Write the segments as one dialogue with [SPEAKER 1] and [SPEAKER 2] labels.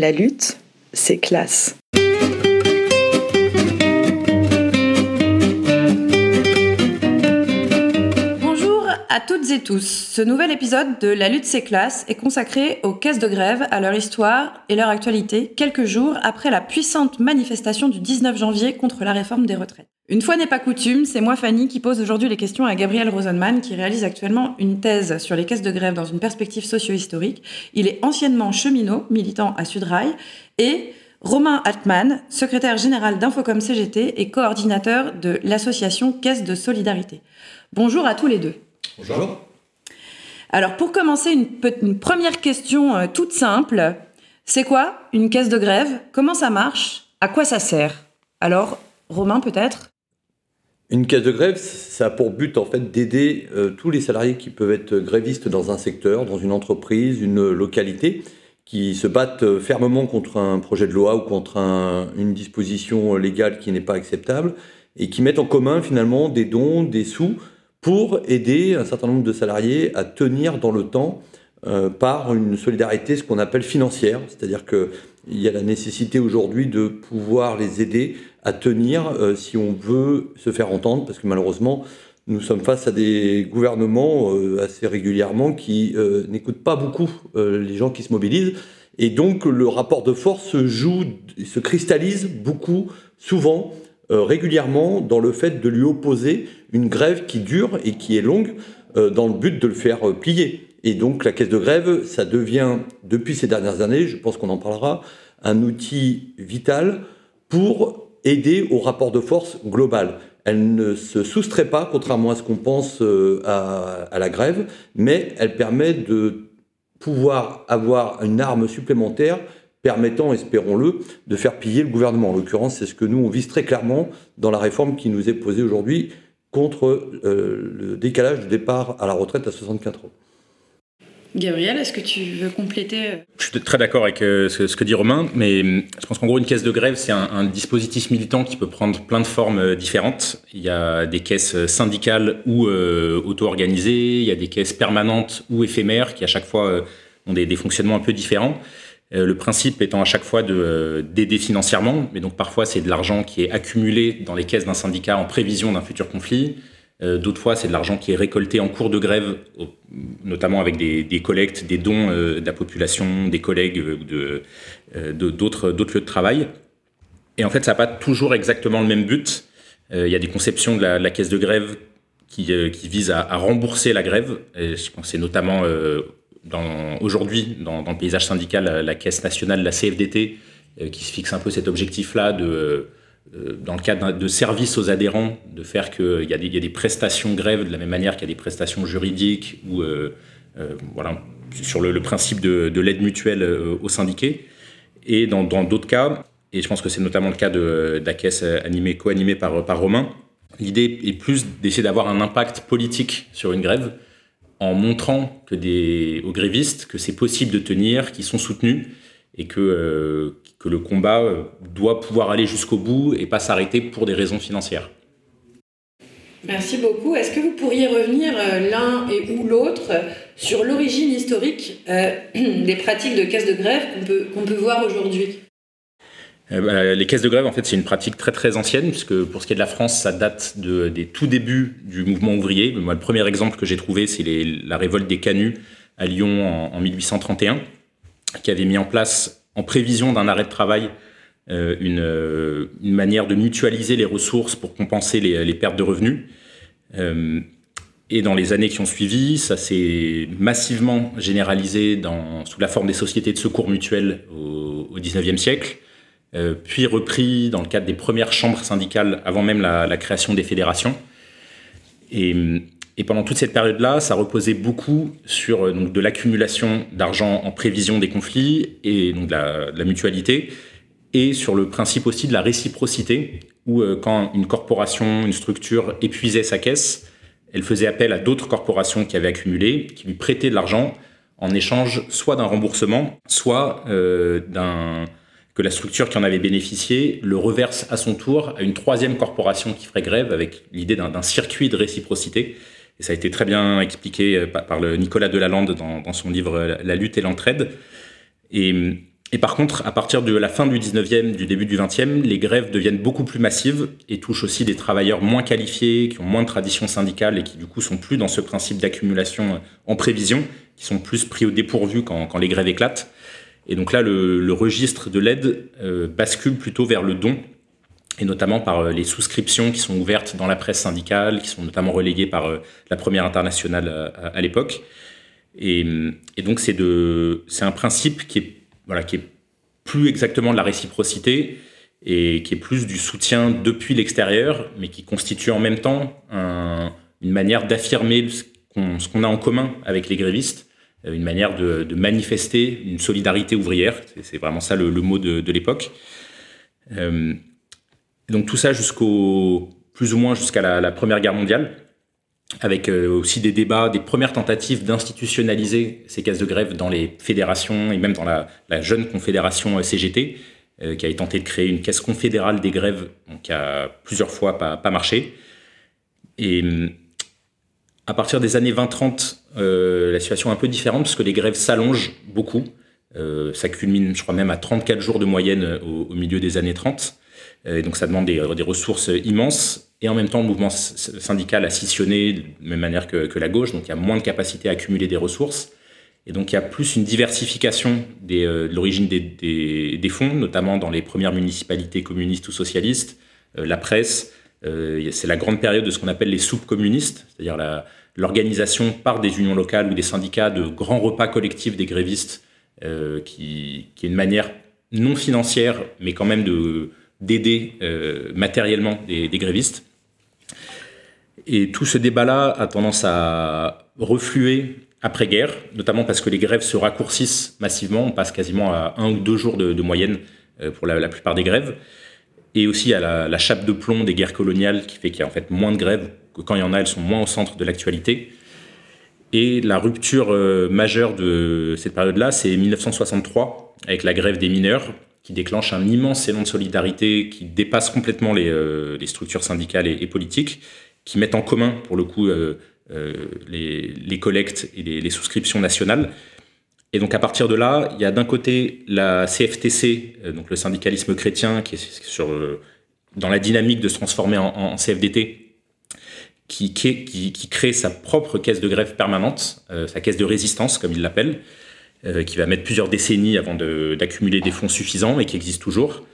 [SPEAKER 1] La lutte, c'est classe.
[SPEAKER 2] Bonjour à toutes et tous. Ce nouvel épisode de La lutte, c'est classe est consacré aux caisses de grève, à leur histoire et leur actualité, quelques jours après la puissante manifestation du 19 janvier contre la réforme des retraites. Une fois n'est pas coutume, c'est moi Fanny qui pose aujourd'hui les questions à Gabriel Rosenman qui réalise actuellement une thèse sur les caisses de grève dans une perspective socio-historique. Il est anciennement cheminot, militant à Sudrail, et Romain Altman, secrétaire général d'Infocom CGT et coordinateur de l'association Caisse de Solidarité. Bonjour à tous les deux.
[SPEAKER 3] Bonjour.
[SPEAKER 2] Alors pour commencer, une, une première question euh, toute simple. C'est quoi une caisse de grève? Comment ça marche? À quoi ça sert? Alors, Romain peut-être?
[SPEAKER 3] Une caisse de grève, ça a pour but en fait d'aider euh, tous les salariés qui peuvent être grévistes dans un secteur, dans une entreprise, une localité, qui se battent euh, fermement contre un projet de loi ou contre un- une disposition légale qui n'est pas acceptable, et qui mettent en commun finalement des dons, des sous, pour aider un certain nombre de salariés à tenir dans le temps euh, par une solidarité, ce qu'on appelle financière, c'est-à-dire que il y a la nécessité aujourd'hui de pouvoir les aider à tenir euh, si on veut se faire entendre, parce que malheureusement, nous sommes face à des gouvernements euh, assez régulièrement qui euh, n'écoutent pas beaucoup les gens qui se mobilisent. Et donc le rapport de force se joue, se cristallise beaucoup, souvent, régulièrement, dans le fait de lui opposer une grève qui dure et qui est longue, dans le but de le faire plier. Et donc la caisse de grève, ça devient, depuis ces dernières années, je pense qu'on en parlera, un outil vital pour aider au rapport de force global. Elle ne se soustrait pas, contrairement à ce qu'on pense euh, à, la grève, mais elle permet de pouvoir avoir une arme supplémentaire permettant, espérons-le, de faire piller le gouvernement. En l'occurrence, c'est ce que nous, on vise très clairement dans la réforme qui nous est posée aujourd'hui contre euh, le décalage du départ à la retraite à 64 ans.
[SPEAKER 2] Gabriel, est-ce que tu veux compléter euh,
[SPEAKER 4] Je suis très d'accord avec euh, ce, que dit Romain, mais hum, je pense qu'en gros, une caisse de grève, c'est un, dispositif militant qui peut prendre plein de formes euh, différentes. Il y a des caisses syndicales ou auto-organisées, il y a des caisses permanentes ou éphémères qui, à chaque fois, ont des, fonctionnements un peu différents. Le principe étant à chaque fois de, d'aider financièrement, mais donc parfois c'est de l'argent qui est accumulé dans les caisses d'un syndicat en prévision d'un futur conflit. Euh, D'autres fois, c'est de l'argent qui est récolté en cours de grève, notamment avec des, collectes, des dons euh, de la population, des collègues euh, d'autres lieux de travail. Et en fait, ça n'a pas toujours exactement le même but. Il y a des conceptions de la, caisse de grève qui, visent à, rembourser la grève. Et je c'est notamment aujourd'hui, dans, le paysage syndical, la, la caisse nationale, la CFDT, qui se fixe un peu cet objectif-là de dans le cadre de services aux adhérents, de faire qu'il y, des- il y a des prestations grève de la même manière qu'il y a des prestations juridiques ou euh, euh, voilà, sur le, principe de, de l'aide mutuelle euh, aux syndiqués. Et dans d'autres cas, et je pense que c'est notamment le cas de, la caisse animée, co-animée par, par Romain, l'idée est plus d'essayer d'avoir un impact politique sur une grève en montrant que des, aux grévistes que c'est possible de tenir, qu'ils sont soutenus et que, euh, que le combat euh, doit pouvoir aller jusqu'au bout et pas s'arrêter pour des raisons financières.
[SPEAKER 2] Merci beaucoup. Est-ce que vous pourriez revenir euh, l'un et ou l'autre sur l'origine historique euh, des pratiques de caisse de grève qu'on peut, qu'on peut voir aujourd'hui?
[SPEAKER 4] Euh, bah, les caisses de grève, en fait, c'est une pratique très très ancienne, puisque pour ce qui est de la France, ça date de- des tout débuts du mouvement ouvrier. Moi, le premier exemple que j'ai trouvé, c'est les- la révolte des canuts à Lyon en, en 1831, qui avait mis en place, en prévision d'un arrêt de travail, euh, une, euh, une manière de mutualiser les ressources pour compenser les, pertes de revenus. Euh, et dans les années qui ont suivi, ça s'est massivement généralisé sous la forme des sociétés de secours mutuels au, au 19e siècle puis repris dans le cadre des premières chambres syndicales avant même la, la création des fédérations. Et, et pendant toute cette période-là, ça reposait beaucoup sur euh, donc, de l'accumulation d'argent en prévision des conflits et donc de la, mutualité, et sur le principe aussi de la réciprocité, où euh, quand une corporation, une structure épuisait sa caisse, elle faisait appel à d'autres corporations qui avaient accumulé, qui lui prêtaient de l'argent en échange soit d'un remboursement, soit euh, que la structure qui en avait bénéficié le reverse à son tour à une troisième corporation qui ferait grève avec l'idée d'un circuit de réciprocité. Et ça a été très bien expliqué euh, par, Nicolas Delalande dans, son livre La lutte et l'entraide. Et, par contre, à partir de la fin du 19e, du début du 20e, les grèves deviennent beaucoup plus massives et touchent aussi des travailleurs moins qualifiés, qui ont moins de tradition syndicale et qui du coup sont plus dans ce principe d'accumulation en prévision, qui sont plus pris au dépourvu quand, les grèves éclatent. Et donc là, le, registre de l'aide euh, bascule plutôt vers le don, et notamment par euh, les souscriptions qui sont ouvertes dans la presse syndicale, qui sont notamment relayées par euh, la première internationale à, à l'époque. Et, et, donc c'est un principe qui est voilà, qui est plus exactement de la réciprocité et qui est plus du soutien depuis l'extérieur, mais qui constitue en même temps une manière d'affirmer ce qu'on a en commun avec les grévistes, euh, une manière de, manifester une solidarité ouvrière. C'est vraiment ça le, mot de, l'époque. Euh, donc tout ça jusqu'au plus ou moins jusqu'à la, Première Guerre mondiale avec euh, aussi des débats, des premières tentatives d'institutionnaliser ces caisses de grève dans les fédérations et même dans la, jeune confédération euh, CGT, euh, qui a tenté de créer une caisse confédérale des grèves, qui a plusieurs fois pas, marché. Et à partir des années 20-30, la situation est un peu différente parce que les grèves s'allongent beaucoup. ça culmine, je crois, même à 34 jours de moyenne au, milieu des années 30. Et donc ça demande des, ressources immenses. Et en même temps, le mouvement syndical a scissionné de la même manière que, la gauche, donc il y a moins de capacité à accumuler des ressources. Et donc il y a plus une diversification euh, de l'origine des, fonds, notamment dans les premières municipalités communistes ou socialistes, euh, la presse. Euh, c'est la grande période de ce qu'on appelle les soupes communistes, c'est-à-dire l'organisation par des unions locales ou des syndicats de grands repas collectifs des grévistes, qui, est une manière non financière, mais quand même d'aider matériellement des, des grévistes. Et tout ce débat-là a tendance à refluer après-guerre, notamment parce que les grèves se raccourcissent massivement. On passe quasiment à un ou deux jours de, moyenne euh, pour la, plupart des grèves. Et aussi à la, chape de plomb des guerres coloniales qui fait qu'il y a en fait moins de grèves, que quand il y en a, elles sont moins au centre de l'actualité. Et la rupture euh, majeure de cette période-là, c'est 1963, avec la grève des mineurs, qui déclenche un immense élan de solidarité qui dépasse complètement les, euh, structures syndicales et politiques qui mettent en commun, pour le coup, euh, euh, les, collectes et les, souscriptions nationales. Et donc à partir de là, il y a d'un côté la CFTC, donc le syndicalisme chrétien, qui est sur, dans la dynamique de se transformer en, CFDT, qui, crée sa propre caisse de grève permanente, sa caisse de résistance, comme il l'appelle, qui va mettre plusieurs décennies avant d'accumuler des fonds suffisants et qui existe toujours,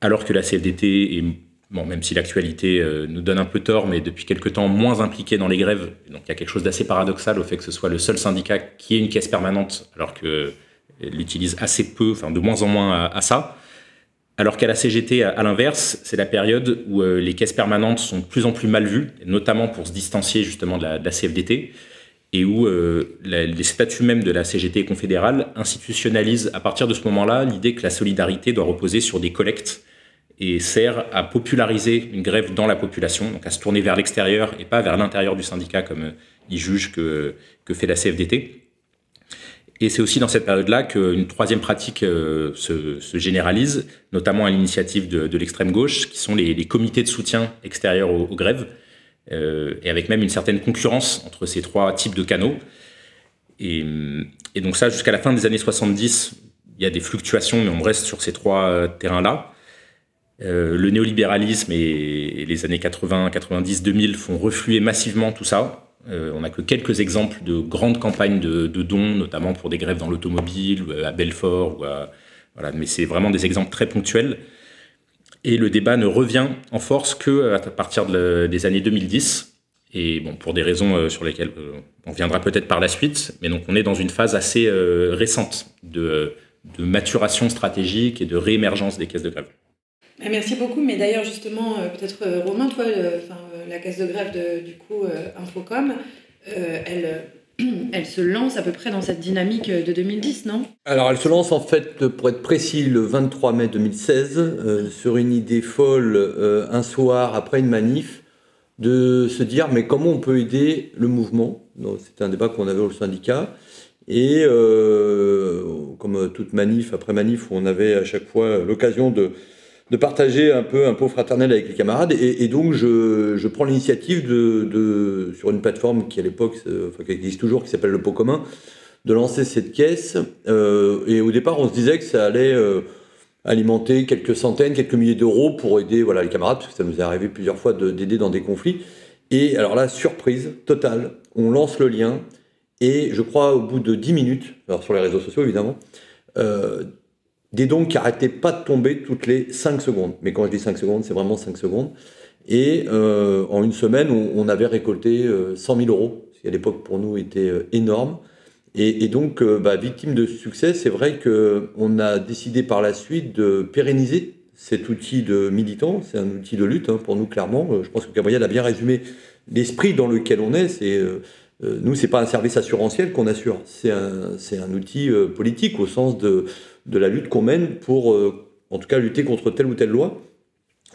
[SPEAKER 4] alors que la CFDT est bon, même si l'actualité euh, nous donne un peu tort, mais depuis quelque temps moins impliqué dans les grèves. Donc il y a quelque chose d'assez paradoxal au fait que ce soit le seul syndicat qui ait une caisse permanente, alors qu'elle l'utilise assez peu, enfin de moins en moins à, ça. Alors qu'à la CGT, à, l'inverse, c'est la période où euh, les caisses permanentes sont de plus en plus mal vues, notamment pour se distancier justement de la, CFDT, et où euh, les statuts même de la CGT confédérale institutionnalisent à partir de ce moment-là l'idée que la solidarité doit reposer sur des collectes et sert à populariser une grève dans la population, donc à se tourner vers l'extérieur et pas vers l'intérieur du syndicat comme euh, il juge que, fait la CFDT. Et c'est aussi dans cette période-là qu'une troisième pratique euh, se, se, généralise, notamment à l'initiative de, l'extrême gauche, qui sont les, comités de soutien extérieurs aux, grèves, et avec même une certaine concurrence entre ces trois types de canaux. Et, donc ça, jusqu'à la fin des années 70, il y a des fluctuations, mais on reste sur ces trois euh, terrains-là. Euh, le néolibéralisme et, les années 80, 90, 2000 font refluer massivement tout ça. Euh, on n'a que quelques exemples de grandes campagnes de, dons, notamment pour des grèves dans l'automobile, à Belfort, mais c'est vraiment des exemples très ponctuels. Et le débat ne revient en force que à partir des années 2010. Et bon, pour des raisons euh, sur lesquelles on viendra peut-être par la suite, mais donc on est dans une phase assez récente de maturation stratégique et de réémergence des caisses de grève.
[SPEAKER 2] Ah, merci beaucoup. Mais d'ailleurs, justement, euh, peut-être euh, Romain, toi, euh, la caisse de grève de, du coup Infocom, elle, elle se lance à peu près dans cette dynamique de 2010, non?
[SPEAKER 3] Alors, elle se lance en fait, pour être précis, le 23 mai 2016, sur une idée folle, un soir après une manif, de se dire mais comment on peut aider le mouvement? C'était un débat qu'on avait au syndicat. Et comme toute manif après manif, on avait à chaque fois l'occasion de de partager un peu un pot fraternel avec les camarades. Et, donc, je, je prends l'initiative de, sur une plateforme qui, à l'époque, qui existe toujours, qui s'appelle Le Pot Commun, de lancer cette caisse. et au départ, on se disait que ça allait alimenter quelques centaines, quelques milliers d'euros pour aider voilà, les camarades, parce que ça nous est arrivé plusieurs fois d'aider dans des conflits. Et alors là, surprise totale, on lance le lien, et je crois au bout de 10 minutes, alors sur les réseaux sociaux évidemment, euh, des dons qui n'arrêtaient pas de tomber toutes les 5 secondes. Mais quand je dis 5 secondes, c'est vraiment 5 secondes. Et euh, en une semaine, on, avait récolté 100 euh, 000 euros, ce qui à l'époque pour nous était énorme. Et, donc, bah, victime de succès, c'est vrai qu'on a décidé par la suite de pérenniser cet outil de militant. C'est un outil de lutte hein, pour nous, clairement. Je pense que Gabriel a bien résumé l'esprit dans lequel on est. C'est euh, nous, c'est pas un service assurantiel qu'on assure, c'est un, un, outil euh, politique au sens de, de la lutte qu'on mène pour, euh, en tout cas, lutter contre telle ou telle loi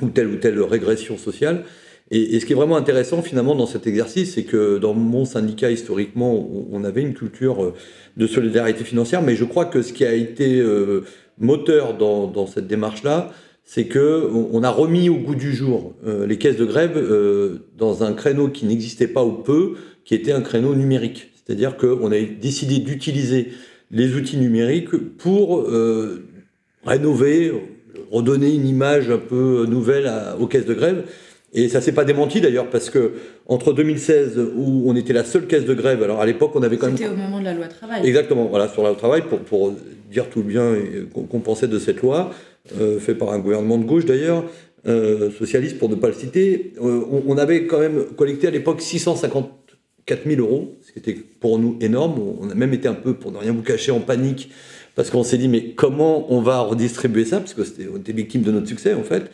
[SPEAKER 3] ou telle ou telle régression sociale. Et, ce qui est vraiment intéressant finalement dans cet exercice, c'est que dans mon syndicat, historiquement, on, avait une culture de solidarité financière, mais je crois que ce qui a été moteur dans, dans cette démarche-là, c'est que on a remis au goût du jour les caisses de grève dans un créneau qui n'existait pas ou peu, qui était un créneau numérique. C'est-à-dire qu'on a décidé d'utiliser les outils numériques pour euh, rénover, redonner une image un peu nouvelle aux caisses de grève. Et ça s'est pas démenti d'ailleurs parce que entre 2016 où on était la seule caisse de grève, alors à l'époque on avait quand même.
[SPEAKER 2] C'était au moment de la loi travail.
[SPEAKER 3] Exactement, voilà sur la loi travail pour, pour dire tout le bien qu'on pensait de cette loi, euh, fait par un gouvernement de gauche d'ailleurs, euh, socialiste pour ne pas le citer. On, on, avait quand même collecté à l'époque 650 4000 euros, ce qui était pour nous énorme. On a même été un peu, pour ne rien vous cacher, en panique, parce qu'on s'est dit, mais comment on va redistribuer ça? Parce que c'était, on était victime de notre succès, en fait.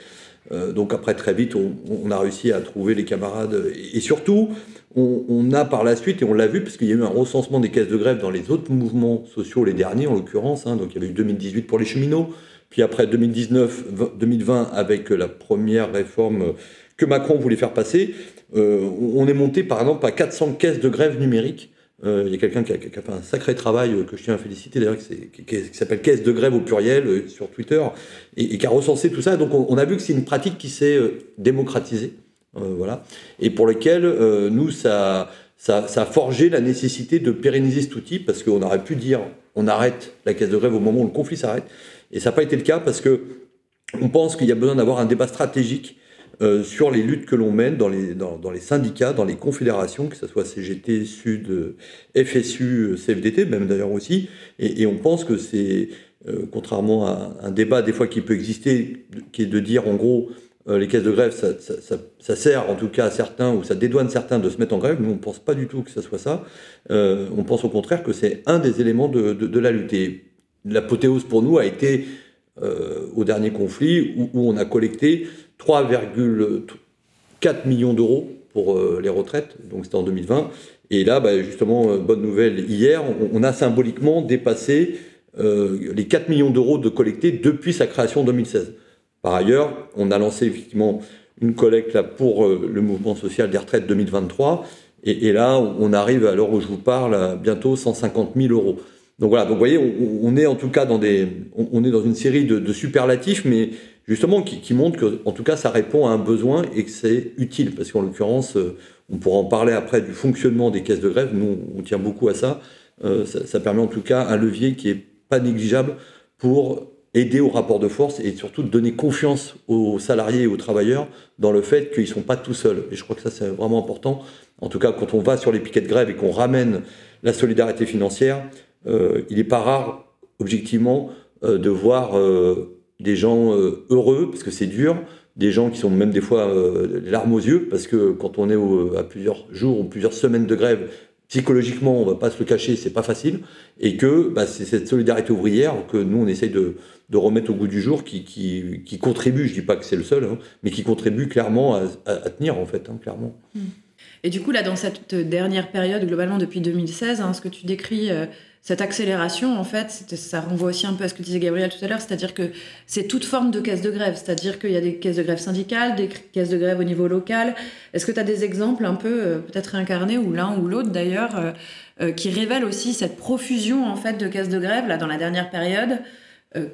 [SPEAKER 3] Euh, donc après, très vite, on, a réussi à trouver les camarades. Et, surtout, on, a par la suite, et on l'a vu, parce qu'il y a eu un recensement des caisses de grève dans les autres mouvements sociaux, les derniers en l'occurrence. Hein. donc il y avait eu 2018 pour les cheminots, puis après 2019, 2020 avec la première réforme que Macron voulait faire passer. Euh, on est monté par exemple à 400 caisses de grève numérique. Euh, il y a quelqu'un qui, a fait un sacré travail euh, que je tiens à féliciter d'ailleurs, qui, s'appelle Caisse de grève au pluriel sur Twitter, et, qui a recensé tout ça. Donc on, a vu que c'est une pratique qui s'est démocratisée, voilà, et pour lequel nous ça, ça, ça, a forgé la nécessité de pérenniser cet outil parce qu'on aurait pu dire on arrête la caisse de grève au moment où le conflit s'arrête, et ça n'a pas été le cas parce que on pense qu'il y a besoin d'avoir un débat stratégique euh, sur les luttes que l'on mène dans les, syndicats, dans les confédérations, que ce soit CGT, Sud, FSU, CFDT, même d'ailleurs aussi. Et, on pense que c'est, euh, contrairement à un débat des fois qui peut exister, qui est de dire en gros, euh, les caisses de grève, ça, sert en tout cas à certains, ou ça dédouane certains de se mettre en grève. Nous, on ne pense pas du tout que ça soit ça. on pense au contraire que c'est un des éléments de, de, de la lutte. Et l'apothéose pour nous a été au dernier conflit où, on a collecté 3,4 millions d'euros pour euh, les retraites, donc c'était en 2020. Et là, bah, justement, euh, bonne nouvelle, hier, on, a symboliquement dépassé euh, les 4 millions d'euros de collectés depuis sa création en 2016. Par ailleurs, on a lancé effectivement une collecte pour le mouvement social des retraites 2023. Et, là, on arrive à l'heure où je vous parle à bientôt 150 000 euros. Donc voilà, donc vous voyez, on, est en tout cas dans, des, on, est dans une série de, superlatifs, mais justement qui, qui, montre que, en tout cas, ça répond à un besoin et que c'est utile. Parce qu'en l'occurrence, euh, on pourra en parler après du fonctionnement des caisses de grève. Nous, on tient beaucoup à ça. Euh, ça, ça, permet en tout cas un levier qui est pas négligeable pour aider au rapport de force et surtout donner confiance aux salariés et aux travailleurs dans le fait qu'ils ne sont pas tout seuls. Et je crois que ça, c'est vraiment important. En tout cas, quand on va sur les piquets de grève et qu'on ramène la solidarité financière, il n'est pas rare, objectivement, euh, de voir euh, des gens euh, heureux, parce que c'est dur, des gens qui sont même des fois euh, larmes aux yeux, parce que quand on est à plusieurs jours ou plusieurs semaines de grève, psychologiquement, on va pas se le cacher, c'est pas facile, et que bah, c'est cette solidarité ouvrière que nous, on essaye de, remettre au goût du jour, qui, contribue, je dis pas que c'est le seul, hein, mais qui contribue clairement à, tenir, en fait, hein, clairement.
[SPEAKER 2] Et du coup, là, dans cette dernière période, globalement depuis 2016, hein, ce que tu décris... Euh, cette accélération, en fait, ça renvoie aussi un peu à ce que disait Gabriel tout à l'heure, c'est-à-dire que c'est toute forme de caisse de grève, c'est-à-dire qu'il y a des caisses de grève syndicales, des caisses de grève au niveau local. Est-ce que tu as des exemples un peu euh, peut-être incarnés, ou l'un ou l'autre d'ailleurs, euh, euh, qui révèlent aussi cette profusion en fait de caisses de grève là dans la dernière période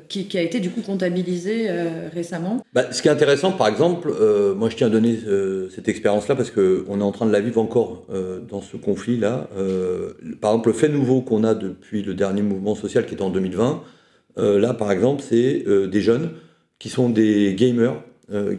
[SPEAKER 2] qui, a été du coup comptabilisé récemment.
[SPEAKER 3] Bah, ce qui est intéressant, par exemple, moi je tiens à donner cette expérience-là parce qu'on est en train de la vivre encore dans ce conflit-là. par exemple, le fait nouveau qu'on a depuis le dernier mouvement social qui était en 2020, là par exemple, c'est des jeunes qui sont des gamers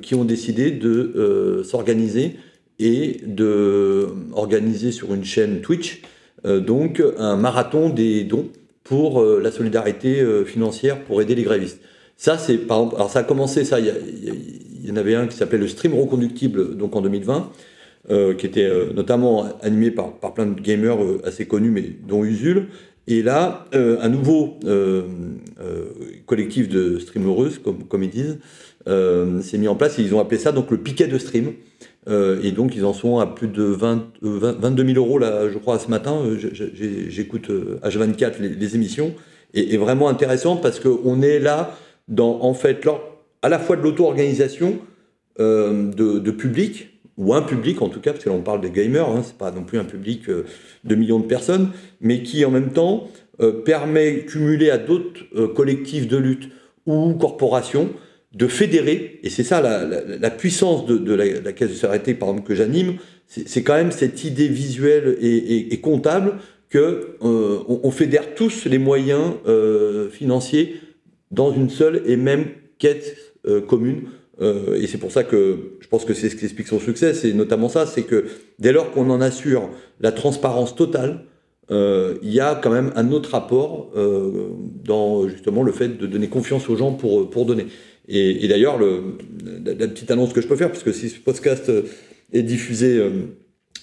[SPEAKER 3] qui ont décidé de s'organiser et de organiser sur une chaîne Twitch euh, donc un marathon des dons pour euh, la solidarité euh, financière pour aider les grévistes. Ça, c'est par exemple, alors ça a commencé, ça, il y, en avait un qui s'appelait le stream reconductible, donc en 2020, qui était notamment animé par, par plein de gamers assez connus, mais dont Usul. Et là, un nouveau collectif de streamers, comme, comme ils disent, s'est mis en place et ils ont appelé ça donc le piquet de stream. Euh, et donc, ils en sont à plus de 20, 22 000 euros, là, je crois, ce matin. Euh, j'écoute H24 euh, les, émissions. Et, vraiment intéressant parce qu'on est là dans, en fait, à la fois de l'auto-organisation de, public, ou un public en tout cas, parce que là on parle des gamers, hein, c'est pas non plus un public de millions de personnes, mais qui en même temps permet, cumulé à d'autres collectifs de lutte ou corporations, de fédérer, et c'est ça la, puissance de, la, caisse de solidarité, par exemple, que j'anime, c'est quand même cette idée visuelle et, comptable que euh, on, fédère tous les moyens euh, financiers dans une seule et même quête euh, commune. et c'est pour ça que je pense que c'est ce qui explique son succès, c'est notamment ça, c'est que dès lors qu'on en assure la transparence totale, il y a quand même un autre rapport dans justement le fait de donner confiance aux gens pour donner. Et, d'ailleurs, la, petite annonce que je peux faire, parce que si ce podcast euh, est diffusé euh,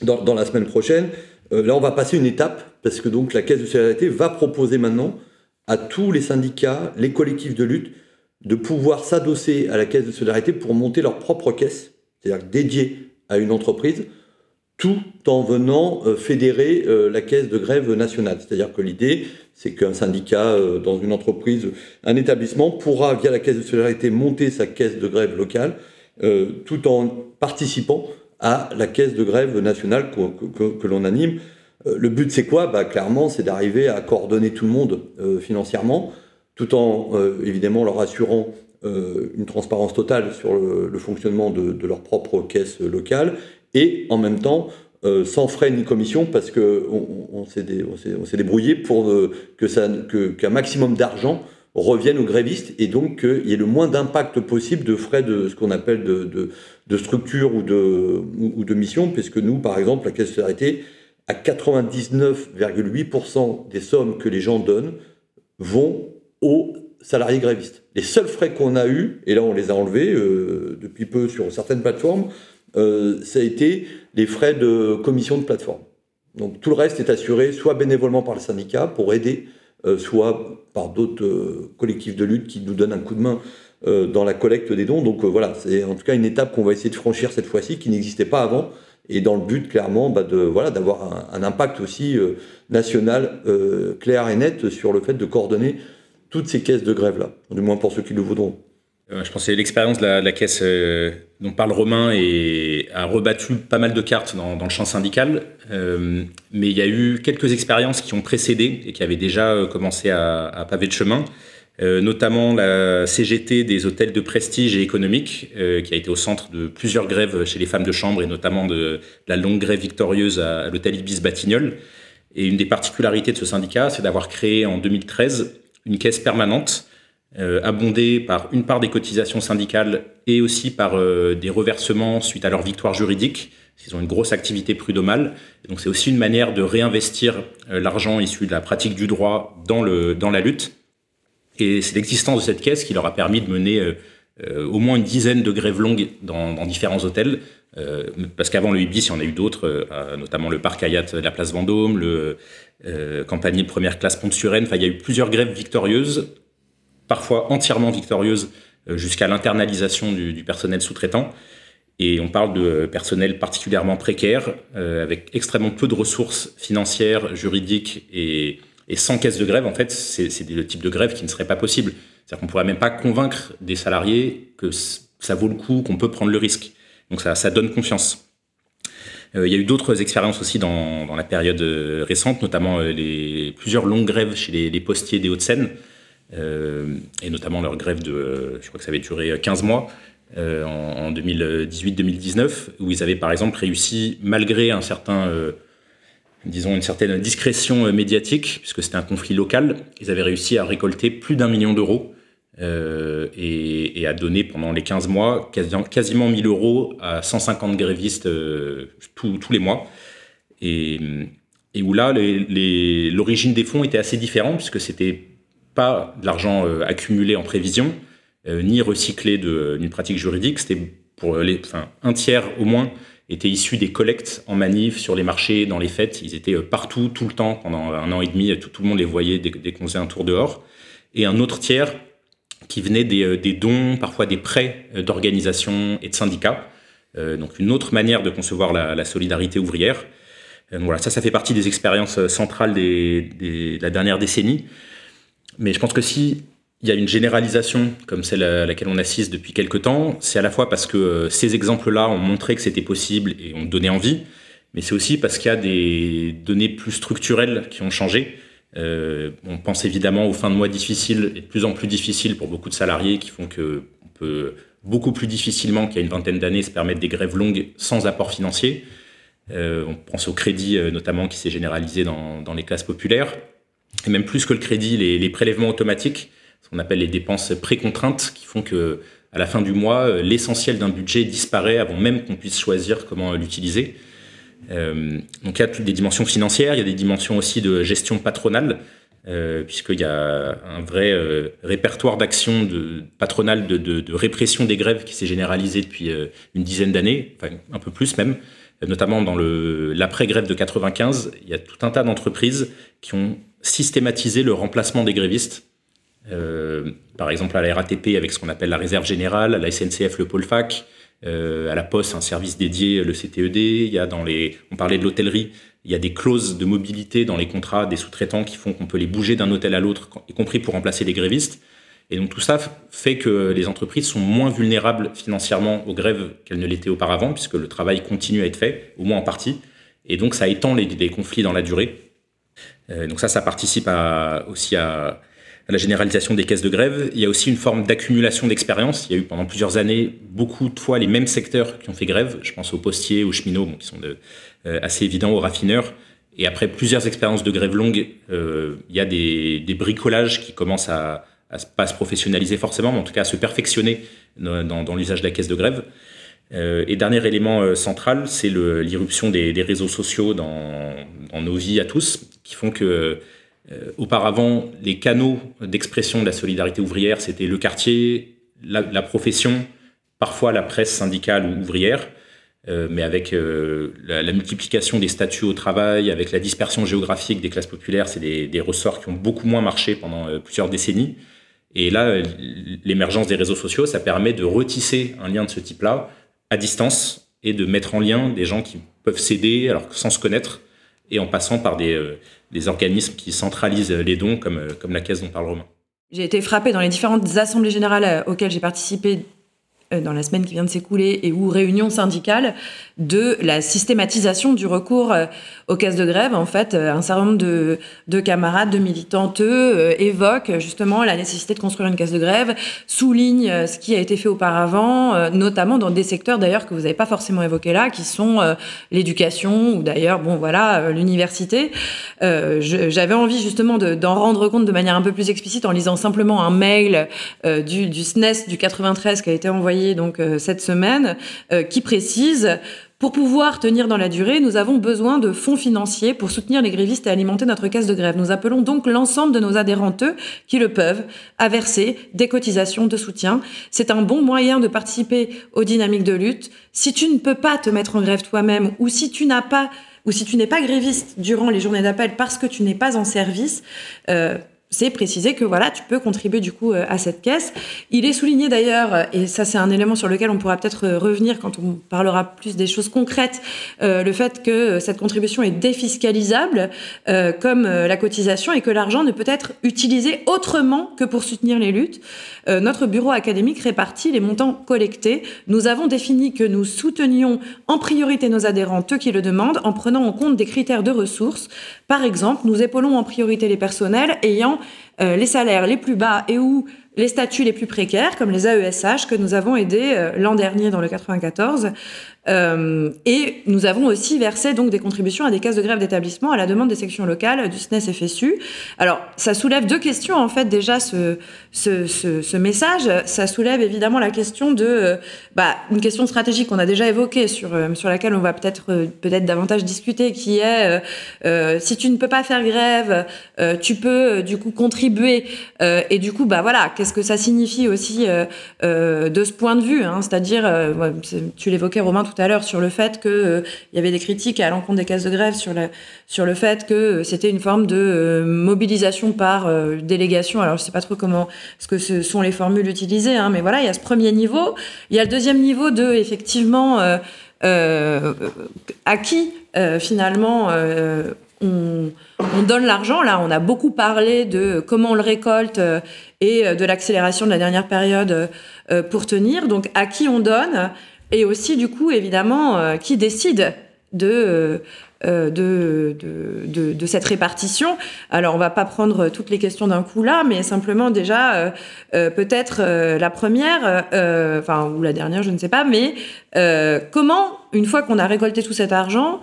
[SPEAKER 3] dans, la semaine prochaine, euh, là on va passer une étape, parce que donc la Caisse de solidarité va proposer maintenant à tous les syndicats, les collectifs de lutte, de pouvoir s'adosser à la Caisse de solidarité pour monter leur propre caisse, c'est-à-dire dédiée à une entreprise, tout en venant fédérer la caisse de grève nationale. C'est-à-dire que l'idée, c'est qu'un syndicat euh, dans une entreprise, un établissement pourra, via la caisse de solidarité, monter sa caisse de grève locale euh, tout en participant à la caisse de grève nationale que, l'on anime. Euh, le but, c'est quoi? Bah, Clairement, c'est d'arriver à coordonner tout le monde financièrement, tout en, évidemment, leur assurant une transparence totale sur le, fonctionnement de, leur propre caisse locale, et en même temps euh, sans frais ni commission parce qu'on on, s'est débrouillé pour euh, que qu'un maximum d'argent revienne aux grévistes et donc qu'il y ait le moins d'impact possible de frais de ce qu'on appelle de, structure ou de, ou, de mission, puisque nous, par exemple, la Caisse de solidarité, à 99,8% des sommes que les gens donnent vont aux salariés grévistes. Les seuls frais qu'on a eus, et là on les a enlevés euh, depuis peu sur certaines plateformes, euh, ça a été les frais de commission de plateforme. Donc tout le reste est assuré soit bénévolement par le syndicat pour aider, euh, soit par d'autres euh, collectifs de lutte qui nous donnent un coup de main dans la collecte des dons. Donc voilà, c'est en tout cas une étape qu'on va essayer de franchir cette fois-ci, qui n'existait pas avant, et dans le but clairement bah, de voilà d'avoir un, impact aussi national clair et net sur le fait de coordonner toutes ces caisses de grève là, du moins pour ceux qui le voudront.
[SPEAKER 4] Euh, je pense que l'expérience de, la, caisse euh, dont parle Romain et a rebattu pas mal de cartes dans, le champ syndical. Euh, mais il y a eu quelques expériences qui ont précédé et qui avaient déjà commencé à, paver de chemin. notamment la CGT des hôtels de prestige et économique, qui a été au centre de plusieurs grèves chez les femmes de chambre et notamment de, la longue grève victorieuse à, l'hôtel Ibis Batignolles. Et une des particularités de ce syndicat, c'est d'avoir créé en 2013 une caisse permanente euh, abondés par une part des cotisations syndicales et aussi par euh, des reversements suite à leur victoire juridique. Ils ont une grosse activité prud'homale. Donc c'est aussi une manière de réinvestir euh, l'argent issu de la pratique du droit dans, le, dans la lutte. Et c'est l'existence de cette caisse qui leur a permis de mener au moins une dizaine de grèves longues dans, différents hôtels. parce qu'avant le Ibis, il y en a eu d'autres, notamment le Parc Hayat de la place Vendôme, le Campagny de première classe Pont-sur-Aisne. Enfin, il y a eu plusieurs grèves victorieuses parfois entièrement victorieuse euh, jusqu'à l'internalisation du, personnel sous-traitant. Et on parle de personnel particulièrement précaire, euh, avec extrêmement peu de ressources financières, juridiques et, sans caisse de grève. En fait, c'est le type de grève qui ne serait pas possible. C'est-à-dire qu'on ne pourrait même pas convaincre des salariés que ça vaut le coup, qu'on peut prendre le risque. Donc ça, donne confiance. Euh, il y a eu d'autres expériences aussi dans, la période récente, notamment les plusieurs longues grèves chez les postiers des Hauts-de-Seine, et notamment leur grève de, je crois que ça avait duré 15 mois. en, 2018-2019, où ils avaient par exemple réussi, malgré un certain disons, une certaine discrétion médiatique, puisque c'était un conflit local. Ils avaient réussi à récolter plus d'un million d'euros euh, et, à donner pendant les 15 mois quasiment, quasiment 1000 euros à 150 grévistes euh, tous les mois. Et où là, l'origine des fonds était assez différente, puisque c'était pas de l'argent euh, accumulé en prévision, ni recyclé d'une pratique juridique, c'était pour les, enfin, un tiers au moins étaient issus des collectes en manif sur les marchés, dans les fêtes. Ils étaient partout, tout le temps, pendant un an et demi. Tout, le monde les voyait dès, dès qu'on faisait un tour dehors. Et un autre tiers qui venaient des, euh, dons, parfois des prêts euh, d'organisations et de syndicats. Euh, donc une autre manière de concevoir la, solidarité ouvrière. voilà, ça, ça fait partie des expériences centrales des, de la dernière décennie. Mais je pense que si il y a une généralisation comme celle à laquelle on assiste depuis quelques temps, c'est à la fois parce que ces exemples-là ont montré que c'était possible et ont donné envie, mais c'est aussi parce qu'il y a des données plus structurelles qui ont changé. Euh, on pense évidemment aux fins de mois difficiles et de plus en plus difficiles pour beaucoup de salariés qui font que on peut beaucoup plus difficilement qu'il y a une vingtaine d'années se permettre des grèves longues sans apport financier. Euh, on pense au crédit euh, notamment qui s'est généralisé dans, les classes populaires. Et même plus que le crédit, les, prélèvements automatiques, ce qu'on appelle les dépenses précontraintes, qui font que à la fin du mois, l'essentiel d'un budget disparaît avant même qu'on puisse choisir comment l'utiliser. Euh, donc il y a des dimensions financières, il y a des dimensions aussi de gestion patronale, euh, puisqu'il y a un vrai euh, répertoire d'actions patronales de, de, répression des grèves qui s'est généralisé depuis euh, une dizaine d'années, enfin un peu plus même, notamment dans l'après-grève de 95, il y a tout un tas d'entreprises qui ont systématisé le remplacement des grévistes. Euh, par exemple à la RATP avec ce qu'on appelle la réserve générale, à la SNCF le pôle fac, euh, à la Poste, un service dédié, le CTED. Il y a dans les, on parlait de l'hôtellerie, il y a des clauses de mobilité dans les contrats des sous-traitants qui font qu'on peut les bouger d'un hôtel à l'autre, y compris pour remplacer les grévistes. Et donc tout ça fait que les entreprises sont moins vulnérables financièrement aux grèves qu'elles ne l'étaient auparavant, puisque le travail continue à être fait, au moins en partie. Et donc ça étend les conflits dans la durée. Euh, donc ça, ça participe à, aussi à, à la généralisation des caisses de grève. Il y a aussi une forme d'accumulation d'expérience. Il y a eu pendant plusieurs années beaucoup de fois les mêmes secteurs qui ont fait grève. Je pense aux postiers, aux cheminots, bon, qui sont de, euh, assez évidents, aux raffineurs. Et après plusieurs expériences de grève longue, euh, il y a des, des, bricolages qui commencent à, à pas se professionnaliser forcément, mais en tout cas à se perfectionner dans, dans, dans l'usage de la caisse de grève. Euh, et dernier élément euh, central, c'est l'irruption des, réseaux sociaux dans, nos vies à tous, qui font que euh, auparavant, les canaux d'expression de la solidarité ouvrière, c'était le quartier, la, profession, parfois la presse syndicale ou ouvrière, mais avec la, multiplication des statuts au travail, avec la dispersion géographique des classes populaires, c'est des, ressorts qui ont beaucoup moins marché pendant plusieurs décennies. Et là, l'émergence des réseaux sociaux, ça permet de retisser un lien de ce type-là à distance et de mettre en lien des gens qui peuvent s'aider alors sans se connaître et en passant par des, euh, organismes qui centralisent les dons comme, euh, comme la Caisse dont parle Romain.
[SPEAKER 2] J'ai été frappé dans les différentes assemblées générales euh, auxquelles j'ai participé dans la semaine qui vient de s'écouler et ou réunion syndicale de la systématisation du recours aux caisses de grève. En fait, un certain nombre de, de camarades, de militantes euh, évoquent justement la nécessité de construire une caisse de grève, soulignent ce qui a été fait auparavant, euh, notamment dans des secteurs d'ailleurs que vous n'avez pas forcément évoqué là, qui sont euh, l'éducation ou d'ailleurs, bon voilà, l'université. J'avais envie justement d'en de, rendre compte de manière un peu plus explicite en lisant simplement un mail du, du SNES du 93 qui a été envoyé donc euh, cette semaine, euh, qui précise pour pouvoir tenir dans la durée, nous avons besoin de fonds financiers pour soutenir les grévistes et alimenter notre caisse de grève. Nous appelons donc l'ensemble de nos adhérenteux qui le peuvent à verser des cotisations de soutien. C'est un bon moyen de participer aux dynamiques de lutte. Si tu ne peux pas te mettre en grève toi-même ou si tu n'as pas ou si tu n'es pas gréviste durant les journées d'appel parce que tu n'es pas en service, euh, c'est préciser que voilà, tu peux contribuer du coup euh, à cette caisse. Il est souligné d'ailleurs, et ça c'est un élément sur lequel on pourra peut-être euh, revenir quand on parlera plus des choses concrètes, euh, le fait que cette contribution est défiscalisable comme la cotisation et que l'argent ne peut être utilisé autrement que pour soutenir les luttes. Notre bureau académique répartit les montants collectés. Nous avons défini que nous soutenions en priorité nos adhérents, eux qui le demandent, en prenant en compte des critères de ressources. Par exemple, nous épaulons en priorité les personnels ayant les salaires les plus bas et ou les statuts les plus précaires, comme les AESH, que nous avons aidés l'an dernier dans le 94, euh, et nous avons aussi versé donc des contributions à des caisses de grève d'établissement à la demande des sections locales du SNES FSU. Alors, ça soulève deux questions en fait déjà ce, ce, ce, ce message. Ça soulève évidemment la question de euh, bah, une question stratégique qu'on a déjà évoquée sur euh, sur laquelle on va peut-être peut-être davantage discuter, qui est si tu ne peux pas faire grève, tu peux du coup contribuer et du coup bah voilà qu'est-ce que ça signifie aussi de ce point de vue, hein, c'est-à-dire tu l'évoquais Romain tout à l'heure sur le fait qu'il euh, y avait des critiques à l'encontre des caisses de grève sur, la, sur le fait que euh, c'était une forme de euh, mobilisation par délégation. Alors je sais pas trop comment, ce que sont les formules utilisées, hein, mais voilà, il y a ce premier niveau. Il y a le deuxième niveau de effectivement à qui finalement on, donne l'argent. Là, on a beaucoup parlé de comment on le récolte et de l'accélération de la dernière période pour tenir. Donc, à qui on donne et aussi du coup évidemment euh, qui décide de, euh, de, de, de, cette répartition. Alors on va pas prendre toutes les questions d'un coup là, mais simplement déjà euh, peut-être la première, enfin ou la dernière, je ne sais pas, mais comment une fois qu'on a récolté tout cet argent,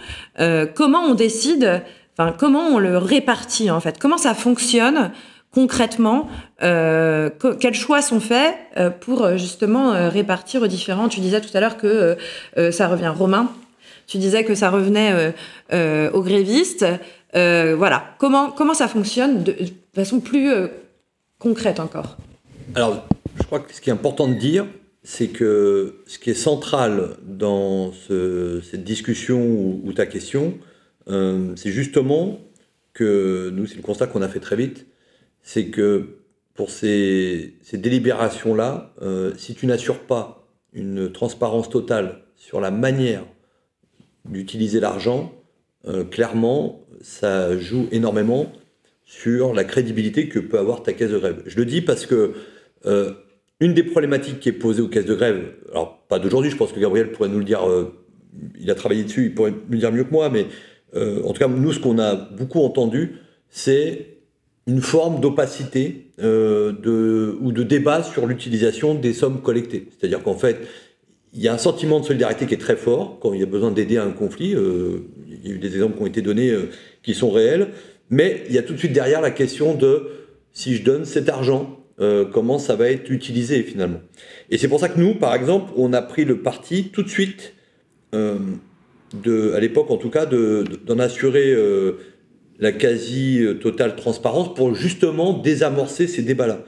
[SPEAKER 2] comment on décide, enfin comment on le répartit en fait, comment ça fonctionne? Concrètement, euh, quels choix sont faits euh, pour euh, justement répartir aux différents Tu disais tout à l'heure que ça revient Romain. Tu disais que ça revenait aux grévistes. voilà. Comment, comment ça fonctionne de, façon plus concrète encore?
[SPEAKER 3] Alors, je crois que ce qui est important de dire, c'est que ce qui est central dans cette discussion ou ta question, c'est justement que nous, c'est le constat qu'on a fait très vite, c'est que pour ces, délibérations-là, euh, si tu n'assures pas une transparence totale sur la manière d'utiliser l'argent, euh, clairement, ça joue énormément sur la crédibilité que peut avoir ta caisse de grève. Je le dis parce que euh, une des problématiques qui est posée aux caisses de grève, alors pas d'aujourd'hui, je pense que Gabriel pourrait nous le dire, il a travaillé dessus, il pourrait nous le dire mieux que moi, mais en tout cas, nous, ce qu'on a beaucoup entendu, c'est une forme d'opacité euh, ou de débat sur l'utilisation des sommes collectées. C'est-à-dire qu'en fait, il y a un sentiment de solidarité qui est très fort quand il y a besoin d'aider à un conflit. Euh, il y a eu des exemples qui ont été donnés euh, qui sont réels, mais il y a tout de suite derrière la question de si je donne cet argent, comment ça va être utilisé finalement? Et c'est pour ça que nous, par exemple, on a pris le parti tout de suite, à l'époque en tout cas, d'en assurer la quasi-totale transparence pour justement désamorcer ces débats-là.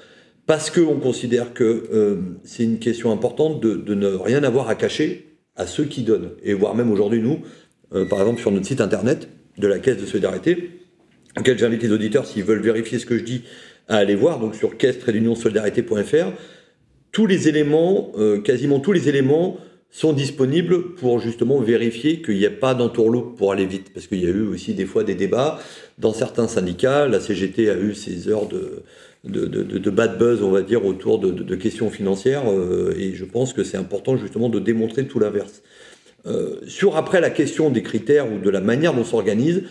[SPEAKER 3] Parce qu'on considère que euh, c'est une question importante de, ne rien avoir à cacher à ceux qui donnent. Et voire même aujourd'hui, nous, euh, par exemple sur notre site internet de la Caisse de solidarité, auquel j'invite les auditeurs, s'ils veulent vérifier ce que je dis, à aller voir, donc sur caisse-solidarité.fr, tous les éléments, euh, quasiment tous les éléments sont disponibles pour justement vérifier qu'il n'y a pas d'entourloupe pour aller vite. Parce qu'il y a eu aussi des fois des débats dans certains syndicats. La CGT a eu ses heures de, de, de, bad buzz, on va dire, autour de, questions financières. Euh, et je pense que c'est important justement de démontrer tout l'inverse. Euh, sur après la question des critères ou de la manière dont on s'organise,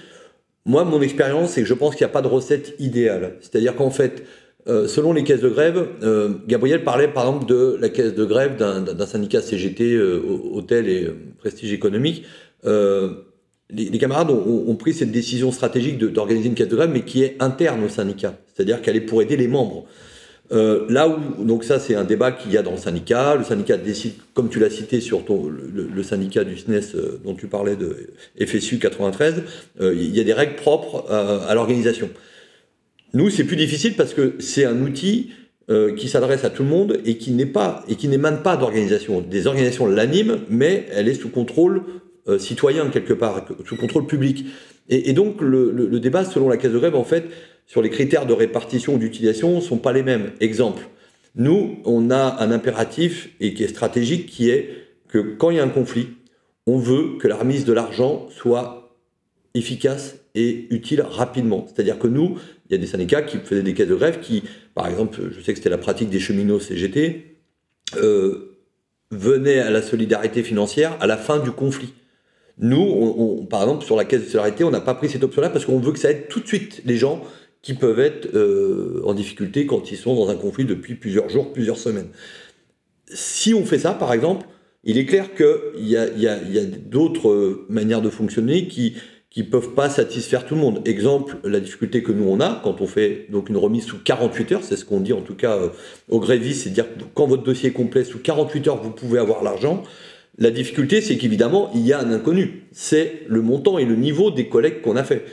[SPEAKER 3] moi, mon expérience, c'est que je pense qu'il n'y a pas de recette idéale. C'est-à-dire qu'en fait, euh, selon les caisses de grève, euh, Gabriel parlait par exemple de la caisse de grève d'un syndicat CGT, euh, hôtel et prestige économique. Les, camarades ont, pris cette décision stratégique d'organiser une caisse de grève, mais qui est interne au syndicat, c'est-à-dire qu'elle est pour aider les membres. là où, donc ça c'est un débat qu'il y a dans le syndicat, le syndicat décide, comme tu l'as cité sur le, syndicat du SNES dont tu parlais de FSU 93, il y a des règles propres à l'organisation. Nous, c'est plus difficile parce que c'est un outil euh, qui s'adresse à tout le monde et qui n'est pas et qui n'émane pas d'organisations. Des organisations l'animent, mais elle est sous contrôle euh, citoyen quelque part, sous contrôle public. Et, donc le, débat selon la Caisse de grève, en fait, sur les critères de répartition ou d'utilisation sont pas les mêmes. Exemple, nous, on a un impératif et qui est stratégique, qui est que quand il y a un conflit, on veut que la remise de l'argent soit efficace et utile rapidement. C'est-à-dire que nous, il y a des syndicats qui faisaient des caisses de grève qui, par exemple, je sais que c'était la pratique des cheminots CGT, euh, venaient à la solidarité financière à la fin du conflit. Nous, on, par exemple, sur la caisse de solidarité, on n'a pas pris cette option-là parce qu'on veut que ça aide tout de suite les gens qui peuvent être en difficulté quand ils sont dans un conflit depuis plusieurs jours, plusieurs semaines. Si on fait ça, par exemple, il est clair qu'il y a, d'autres manières de fonctionner qui qui peuvent pas satisfaire tout le monde. Exemple, la difficulté que nous on a quand on fait donc une remise sous 48 heures, c'est ce qu'on dit en tout cas euh, au grévistes, c'est dire quand votre dossier est complet sous 48 heures, vous pouvez avoir l'argent. La difficulté, c'est qu'évidemment, il y a un inconnu. C'est le montant et le niveau des collectes qu'on a fait.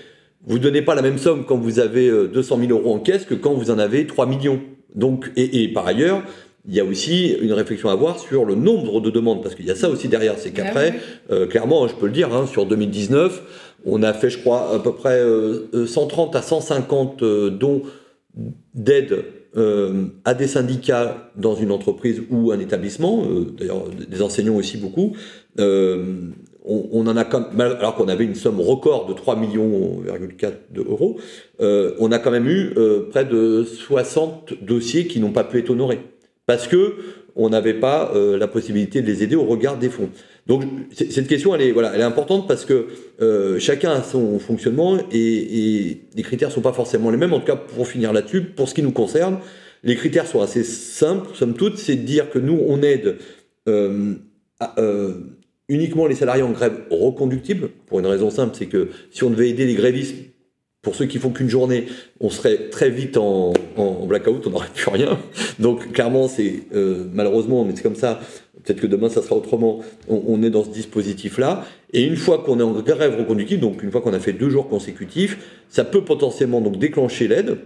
[SPEAKER 3] Vous ne donnez pas la même somme quand vous avez 200 euh, 000 euros en caisse que quand vous en avez 3 millions. Donc, et, et par ailleurs, il y a aussi une réflexion à avoir sur le nombre de demandes, parce qu'il y a ça aussi derrière. C'est ah qu'après, euh, clairement, je peux le dire, hein, sur 2019, on a fait, je crois, à peu près 130 euh, à 150 euh, dons d'aide à des syndicats dans une entreprise ou un établissement, d'ailleurs des enseignants aussi beaucoup. Alors qu'on avait une somme record de 3 millions d'euros, on a quand même eu près de 60 dossiers qui n'ont pas pu être honorés parce que on n'avait pas euh, la possibilité de les aider au regard des fonds. Donc cette question, elle est, voilà, elle est importante parce que euh, chacun a son fonctionnement et, les critères ne sont pas forcément les mêmes. En tout cas, pour finir là-dessus, pour ce qui nous concerne, les critères sont assez simples, somme toute, c'est de dire que nous, on aide euh, uniquement les salariés en grève reconductible, pour une raison simple, c'est que si on devait aider les grévistes pour ceux qui font qu'une journée, on serait très vite en, blackout, on n'aurait plus rien. Donc clairement, c'est euh, malheureusement, mais c'est comme ça. Peut-être que demain, ça sera autrement. On, est dans ce dispositif-là. Et une fois qu'on est en grève reconductible, donc une fois qu'on a fait deux jours consécutifs, ça peut potentiellement donc déclencher l'aide.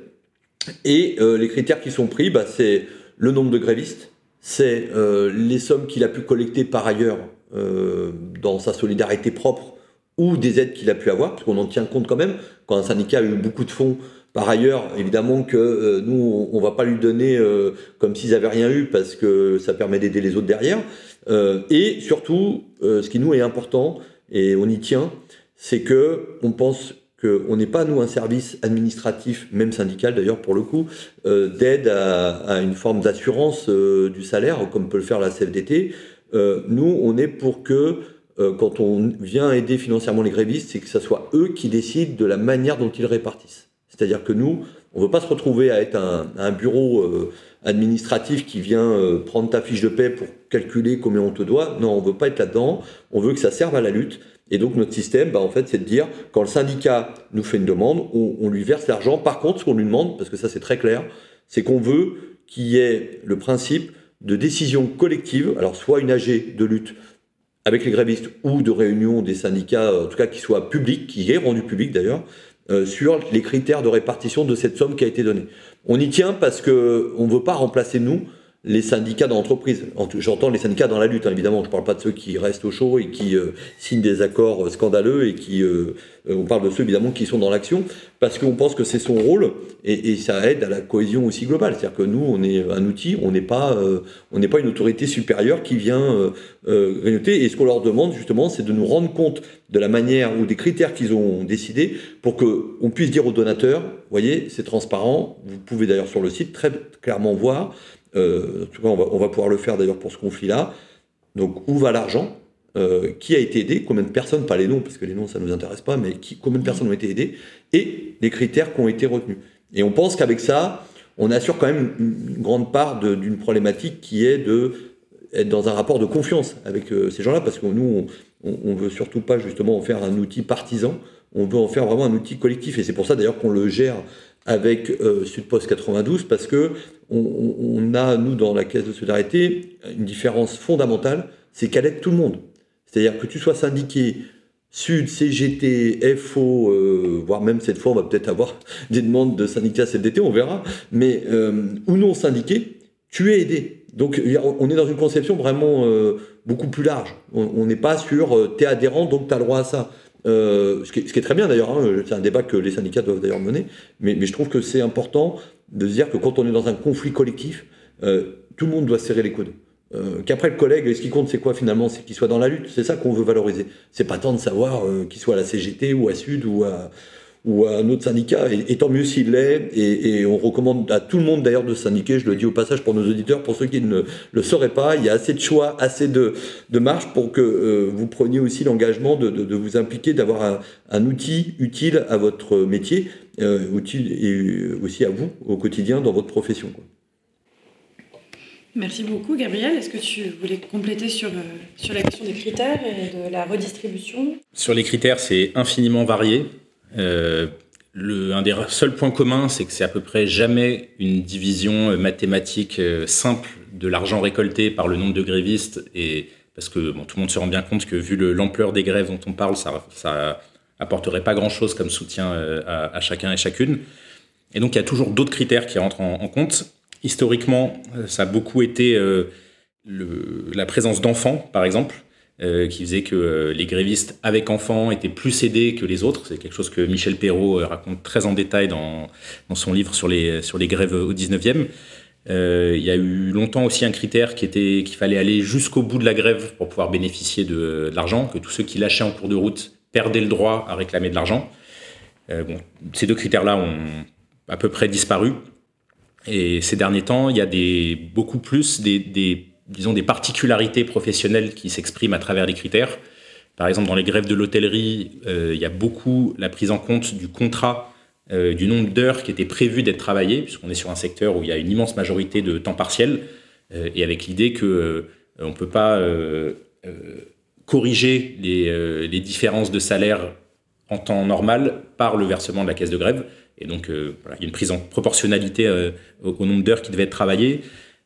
[SPEAKER 3] Et euh, les critères qui sont pris, bah, c'est le nombre de grévistes, c'est euh, les sommes qu'il a pu collecter par ailleurs dans sa solidarité propre ou des aides qu'il a pu avoir, parce qu'on en tient compte quand même. Quand un syndicat a eu beaucoup de fonds, par ailleurs, évidemment que euh, nous, on, ne va pas lui donner euh, comme s'ils avaient rien eu, parce que ça permet d'aider les autres derrière. Euh, et surtout, ce qui nous est important, et on y tient, c'est que on pense qu'on n'est pas, nous, un service administratif, même syndical d'ailleurs pour le coup, d'aide à, à, une forme d'assurance du salaire, comme peut le faire la CFDT. nous, on est pour que euh, quand on vient aider financièrement les grévistes, c'est que ce soit eux qui décident de la manière dont ils répartissent. C'est-à-dire que nous, on ne veut pas se retrouver à être un, bureau euh, administratif qui vient euh, prendre ta fiche de paie pour calculer combien on te doit. Non, on ne veut pas être là-dedans. On veut que ça serve à la lutte. Et donc notre système, bah, en fait, c'est de dire, quand le syndicat nous fait une demande, on, on lui verse l'argent. Par contre, ce qu'on lui demande, parce que ça c'est très clair, c'est qu'on veut qu'il y ait le principe de décision collective, alors soit une AG de lutte, avec les grévistes ou de réunion des syndicats, en tout cas qui soit public, qui est rendu public d'ailleurs, euh, sur les critères de répartition de cette somme qui a été donnée. On y tient parce que on ne veut pas remplacer nous les syndicats d'entreprise. J'entends les syndicats dans la lutte, hein, évidemment. Je ne parle pas de ceux qui restent au chaud et qui euh, signent des accords scandaleux et qui. Euh, on parle de ceux, évidemment, qui sont dans l'action parce qu'on pense que c'est son rôle et, ça aide à la cohésion aussi globale. C'est-à-dire que nous, on est un outil, on n'est pas, euh, pas une autorité supérieure qui vient grignoter. Et ce qu'on leur demande, justement, c'est de nous rendre compte de la manière ou des critères qu'ils ont décidés pour qu'on puisse dire aux donateurs, voyez, c'est transparent. Vous pouvez d'ailleurs sur le site très clairement voir euh, en tout cas, on va, pouvoir le faire d'ailleurs pour ce conflit-là. Donc, où va l'argent? Euh, Qui a été aidé? Combien de personnes? Pas les noms, parce que les noms, ça ne nous intéresse pas, mais qui, combien de personnes ont été aidées? Et les critères qui ont été retenus. Et on pense qu'avec ça, on assure quand même une, grande part d'une problématique qui est de être dans un rapport de confiance avec euh, ces gens-là, parce que nous, on ne veut surtout pas justement en faire un outil partisan, on veut en faire vraiment un outil collectif. Et c'est pour ça d'ailleurs qu'on le gère avec euh, Sudpost 92 parce que on, a, nous, dans la caisse de solidarité, une différence fondamentale, c'est qu'elle aide tout le monde. C'est-à-dire que tu sois syndiqué Sud, CGT, FO, euh, voire même cette fois, on va peut-être avoir des demandes de syndicats CFDT, on verra, mais euh, ou non syndiqué, tu es aidé. Donc on est dans une conception vraiment beaucoup plus large. On n'est pas sur t'es adhérent, donc tu as le droit à ça. Euh, ce, qui est, très bien d'ailleurs, hein, c'est un débat que les syndicats doivent d'ailleurs mener, mais, je trouve que c'est important de se dire que quand on est dans un conflit collectif, euh, tout le monde doit serrer les coudes. Euh, qu'après le collègue, ce qui compte c'est quoi finalement? C'est qu'il soit dans la lutte, c'est ça qu'on veut valoriser. C'est pas tant de savoir qu'il soit à la CGT ou à Sud ou à, ou à un autre syndicat, et, tant mieux s'il l'est, et, on recommande à tout le monde d'ailleurs de syndiquer, je le dis au passage pour nos auditeurs, pour ceux qui ne le sauraient pas, il y a assez de choix, assez de, de marge pour que euh, vous preniez aussi l'engagement de, de, vous impliquer, d'avoir un, un, outil utile à votre métier, euh, utile et aussi à vous au quotidien dans votre profession.
[SPEAKER 2] Merci beaucoup, Gabriel. Est-ce que tu voulais compléter sur, euh, sur la question des critères et de la redistribution?
[SPEAKER 4] Sur les critères, c'est infiniment varié. Euh, un des seuls points communs, c'est que c'est à peu près jamais une division euh, mathématique simple de l'argent récolté par le nombre de grévistes. Et parce que tout le monde se rend bien compte que vu l'ampleur des grèves dont on parle, ça, ça apporterait pas grand-chose comme soutien à, chacun et chacune. Et donc il y a toujours d'autres critères qui rentrent en compte historiquement, euh, ça a beaucoup été euh, la présence d'enfants, par exemple, euh, qui faisait que les grévistes avec enfants étaient plus aidés que les autres. C'est quelque chose que Michel Perrault raconte très en détail dans, son livre sur les, grèves au 19e. il y a eu longtemps aussi un critère qui était qu'il fallait aller jusqu'au bout de la grève pour pouvoir bénéficier de, l'argent, que tous ceux qui lâchaient en cours de route perdaient le droit à réclamer de l'argent. ces deux critères-là ont à peu près disparu. Et ces derniers temps, il y a beaucoup plus des, disons, des particularités professionnelles qui s'expriment à travers les critères. Par exemple, dans les grèves de l'hôtellerie, euh, il y a beaucoup la prise en compte du contrat, euh, du nombre d'heures qui était prévu d'être travaillé, puisqu'on est sur un secteur où il y a une immense majorité de temps partiel, euh, et avec l'idée que on ne peut pas corriger les, différences de salaire en temps normal par le versement de la caisse de grève. Et donc, il y a une prise en proportionnalité euh, au, nombre d'heures qui devaient être travaillées.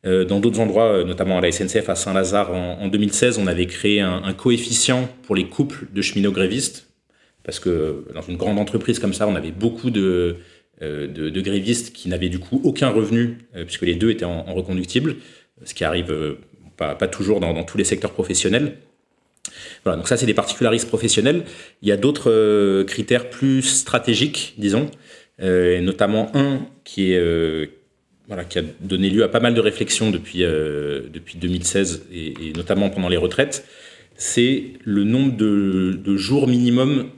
[SPEAKER 4] Euh, dans d'autres endroits, notamment à la SNCF à Saint-Lazare en, 2016, on avait créé un, coefficient pour les couples de cheminots grévistes, parce que dans une grande entreprise comme ça, on avait beaucoup de, grévistes qui n'avaient du coup aucun revenu, puisque les deux étaient en, reconductible, ce qui arrive pas, toujours dans, tous les secteurs professionnels. Voilà, donc ça, c'est des particularismes professionnels. Il y a d'autres critères plus stratégiques, disons. Euh, notamment un qui est euh, qui a donné lieu à pas mal de réflexions depuis, euh, depuis 2016 et, notamment pendant les retraites, c'est le nombre de, jours minimum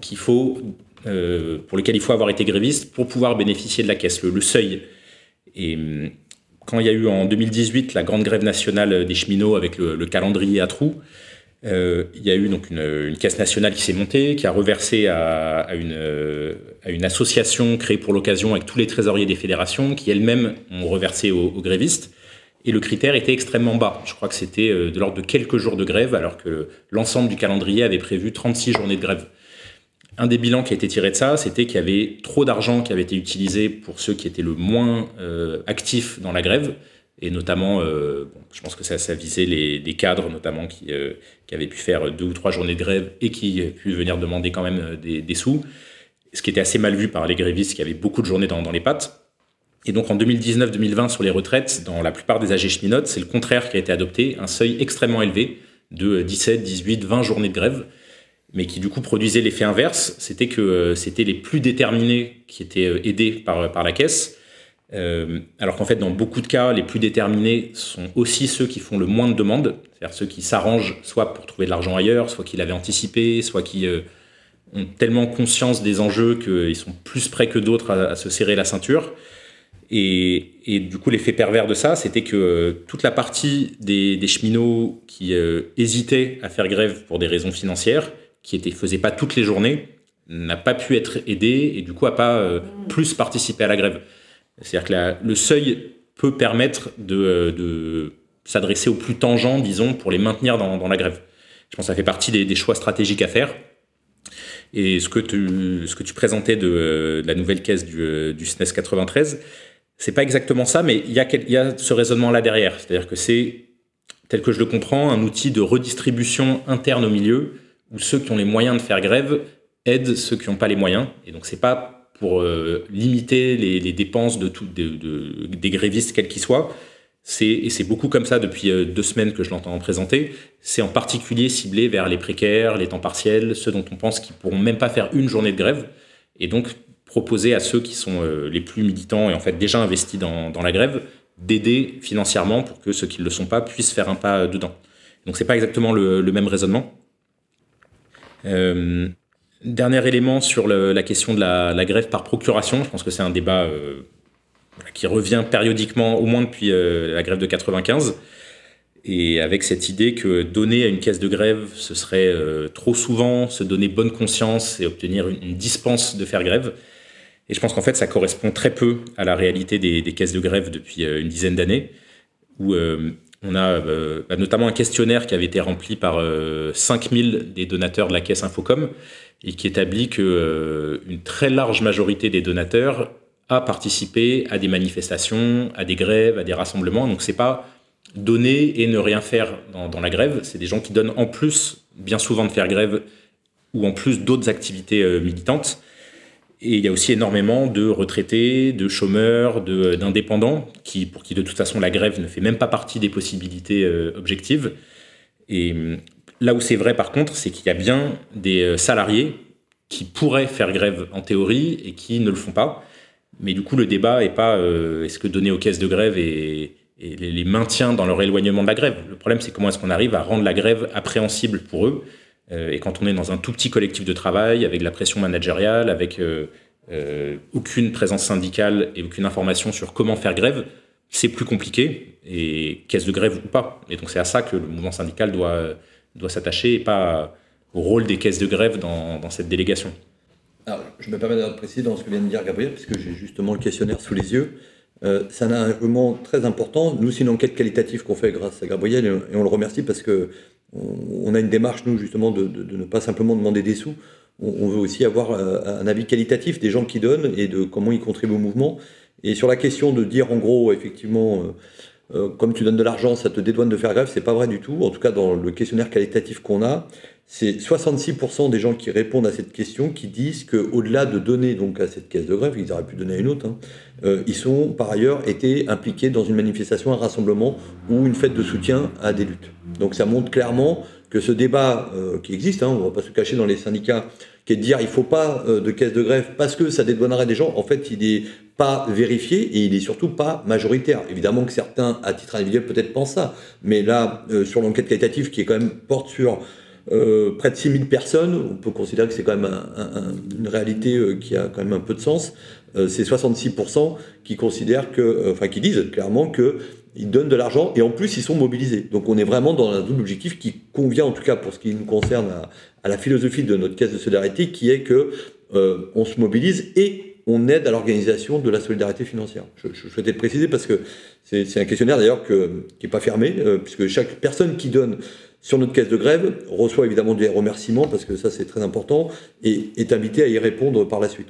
[SPEAKER 4] qu'il faut, pour lesquels il faut avoir été gréviste pour pouvoir bénéficier de la caisse, le, seuil. Et quand il y a eu en 2018 la grande grève nationale des cheminots avec le calendrier à trous, euh, il y a eu donc une, caisse nationale qui s'est montée, qui a reversé à, une, à, une, association créée pour l'occasion avec tous les trésoriers des fédérations, qui elles-mêmes ont reversé aux, grévistes. Et le critère était extrêmement bas. Je crois que c'était euh, de l'ordre de quelques jours de grève, alors que l'ensemble du calendrier avait prévu 36 journées de grève. Un des bilans qui a été tiré de ça, c'était qu'il y avait trop d'argent qui avait été utilisé pour ceux qui étaient le moins euh, actifs dans la grève, et notamment, euh, je pense que ça, visait les, cadres notamment qui, euh, qui, avaient pu faire deux ou trois journées de grève et qui pu venir demander quand même euh, des, sous, ce qui était assez mal vu par les grévistes qui avaient beaucoup de journées dans, les pattes. Et donc en 2019-2020 sur les retraites, dans la plupart des AG cheminotes, c'est le contraire qui a été adopté, un seuil extrêmement élevé de 17, 18, 20 journées de grève, mais qui du coup produisait l'effet inverse, c'était que c'était les plus déterminés qui étaient aidés par la caisse, euh, alors qu'en fait, dans beaucoup de cas, les plus déterminés sont aussi ceux qui font le moins de demandes, c'est-à-dire ceux qui s'arrangent soit pour trouver de l'argent ailleurs, soit qui l'avaient anticipé, soit qui euh, ont tellement conscience des enjeux qu'ils sont plus prêts que d'autres à, se serrer la ceinture. Et, et du coup, l'effet pervers de ça, c'était que euh, toute la partie des, des cheminots qui hésitaient à faire grève pour des raisons financières, qui ne faisaient pas toutes les journées, n'a pas pu être aidé et du coup n'a pas plus participé à la grève. C'est-à-dire que le seuil peut permettre de, s'adresser aux plus tangents, disons, pour les maintenir dans, la grève. Je pense que ça fait partie des, choix stratégiques à faire. Et ce que tu, présentais de, la nouvelle caisse du, SNES 93, c'est pas exactement ça, mais il y il y a ce raisonnement-là derrière. C'est-à-dire que c'est, tel que je le comprends, un outil de redistribution interne au milieu, où ceux qui ont les moyens de faire grève aident ceux qui n'ont pas les moyens. Et donc c'est pas pour euh, limiter les, dépenses de, tout, des grévistes, quels qu'ils soient. Et c'est beaucoup comme ça depuis euh, deux semaines que je l'entends présenter. C'est en particulier ciblé vers les précaires, les temps partiels, ceux dont on pense qu'ils pourront même pas faire une journée de grève. Et donc proposer à ceux qui sont euh, les plus militants et en fait déjà investis dans, la grève d'aider financièrement pour que ceux qui ne le sont pas puissent faire un pas dedans. Donc c'est pas exactement le, même raisonnement. Dernier élément sur la question de la, grève par procuration. Je pense que c'est un débat qui revient périodiquement, au moins depuis la grève de 95 et avec cette idée que donner à une caisse de grève, ce serait euh, trop souvent se donner bonne conscience et obtenir une, dispense de faire grève. Et je pense qu'en fait, ça correspond très peu à la réalité des, caisses de grève depuis euh, une dizaine d'années, où euh, on a bah, notamment un questionnaire qui avait été rempli par 5000 des donateurs de la caisse Infocom et qui établit que une très large majorité des donateurs a participé à des manifestations, à des grèves, à des rassemblements. Donc c'est pas donner et ne rien faire dans, la grève. C'est des gens qui donnent en plus, bien souvent, de faire grève ou en plus d'autres activités euh, militantes. Et il y a aussi énormément de retraités, de chômeurs, d'indépendants, qui, pour qui de toute façon la grève ne fait même pas partie des possibilités euh, objectives. Et hum, là où c'est vrai par contre, c'est qu'il y a bien des euh, salariés qui pourraient faire grève en théorie et qui ne le font pas. Mais du coup, le débat n'est pas est-ce que donner aux caisses de grève et les, maintient dans leur éloignement de la grève? Le problème, c'est comment est-ce qu'on arrive à rendre la grève appréhensible pour eux. Euh, et quand on est dans un tout petit collectif de travail, avec la pression managériale, avec euh, euh, aucune présence syndicale et aucune information sur comment faire grève, c'est plus compliqué, et caisse de grève ou pas. Et donc c'est à ça que le mouvement syndical doit, doit s'attacher, et pas au rôle des caisses de grève dans, cette délégation.
[SPEAKER 3] Alors, je me permets d'être précis dans ce que vient de dire Gabriel, puisque j'ai justement le questionnaire sous les yeux. Euh, c'est un argument très important. Nous, c'est une enquête qualitative qu'on fait grâce à Gabriel et on le remercie parce que on a une démarche, nous, justement, de, ne pas simplement demander des sous. On, veut aussi avoir euh, un avis qualitatif des gens qui donnent et de comment ils contribuent au mouvement. Et sur la question de dire, en gros, effectivement, euh, comme tu donnes de l'argent, ça te dédouane de faire grève, c'est pas vrai du tout. En tout cas, dans le questionnaire qualitatif qu'on a, c'est 66% des gens qui répondent à cette question qui disent qu'au-delà de donner donc à cette caisse de grève, ils auraient pu donner à une autre, hein, euh, ils sont par ailleurs été impliqués dans une manifestation, un rassemblement ou une fête de soutien à des luttes. Donc ça montre clairement que ce débat euh, qui existe, hein, on ne va pas se cacher dans les syndicats, qui est de dire il ne faut pas euh, de caisse de grève parce que ça dédouanerait des gens, en fait il n'est pas vérifié et il n'est surtout pas majoritaire. Évidemment que certains, à titre individuel, peut-être pensent ça, mais là, sur l'enquête qualitative qui est quand même porte sur euh, près de 6000 personnes, on peut considérer que c'est quand même une réalité euh, qui a quand même un peu de sens. Euh, c'est 66% qui considèrent que, enfin qui disent clairement qu'ils donnent de l'argent et en plus ils sont mobilisés. Donc on est vraiment dans un double objectif qui convient en tout cas pour ce qui nous concerne à, la philosophie de notre caisse de solidarité, qui est que on se mobilise et on aide à l'organisation de la solidarité financière. Je, je, souhaitais le préciser parce que c'est un questionnaire d'ailleurs qui n'est pas fermé, puisque chaque personne qui donne sur notre caisse de grève, reçoit évidemment des remerciements, parce que ça c'est très important, et est invité à y répondre par la suite.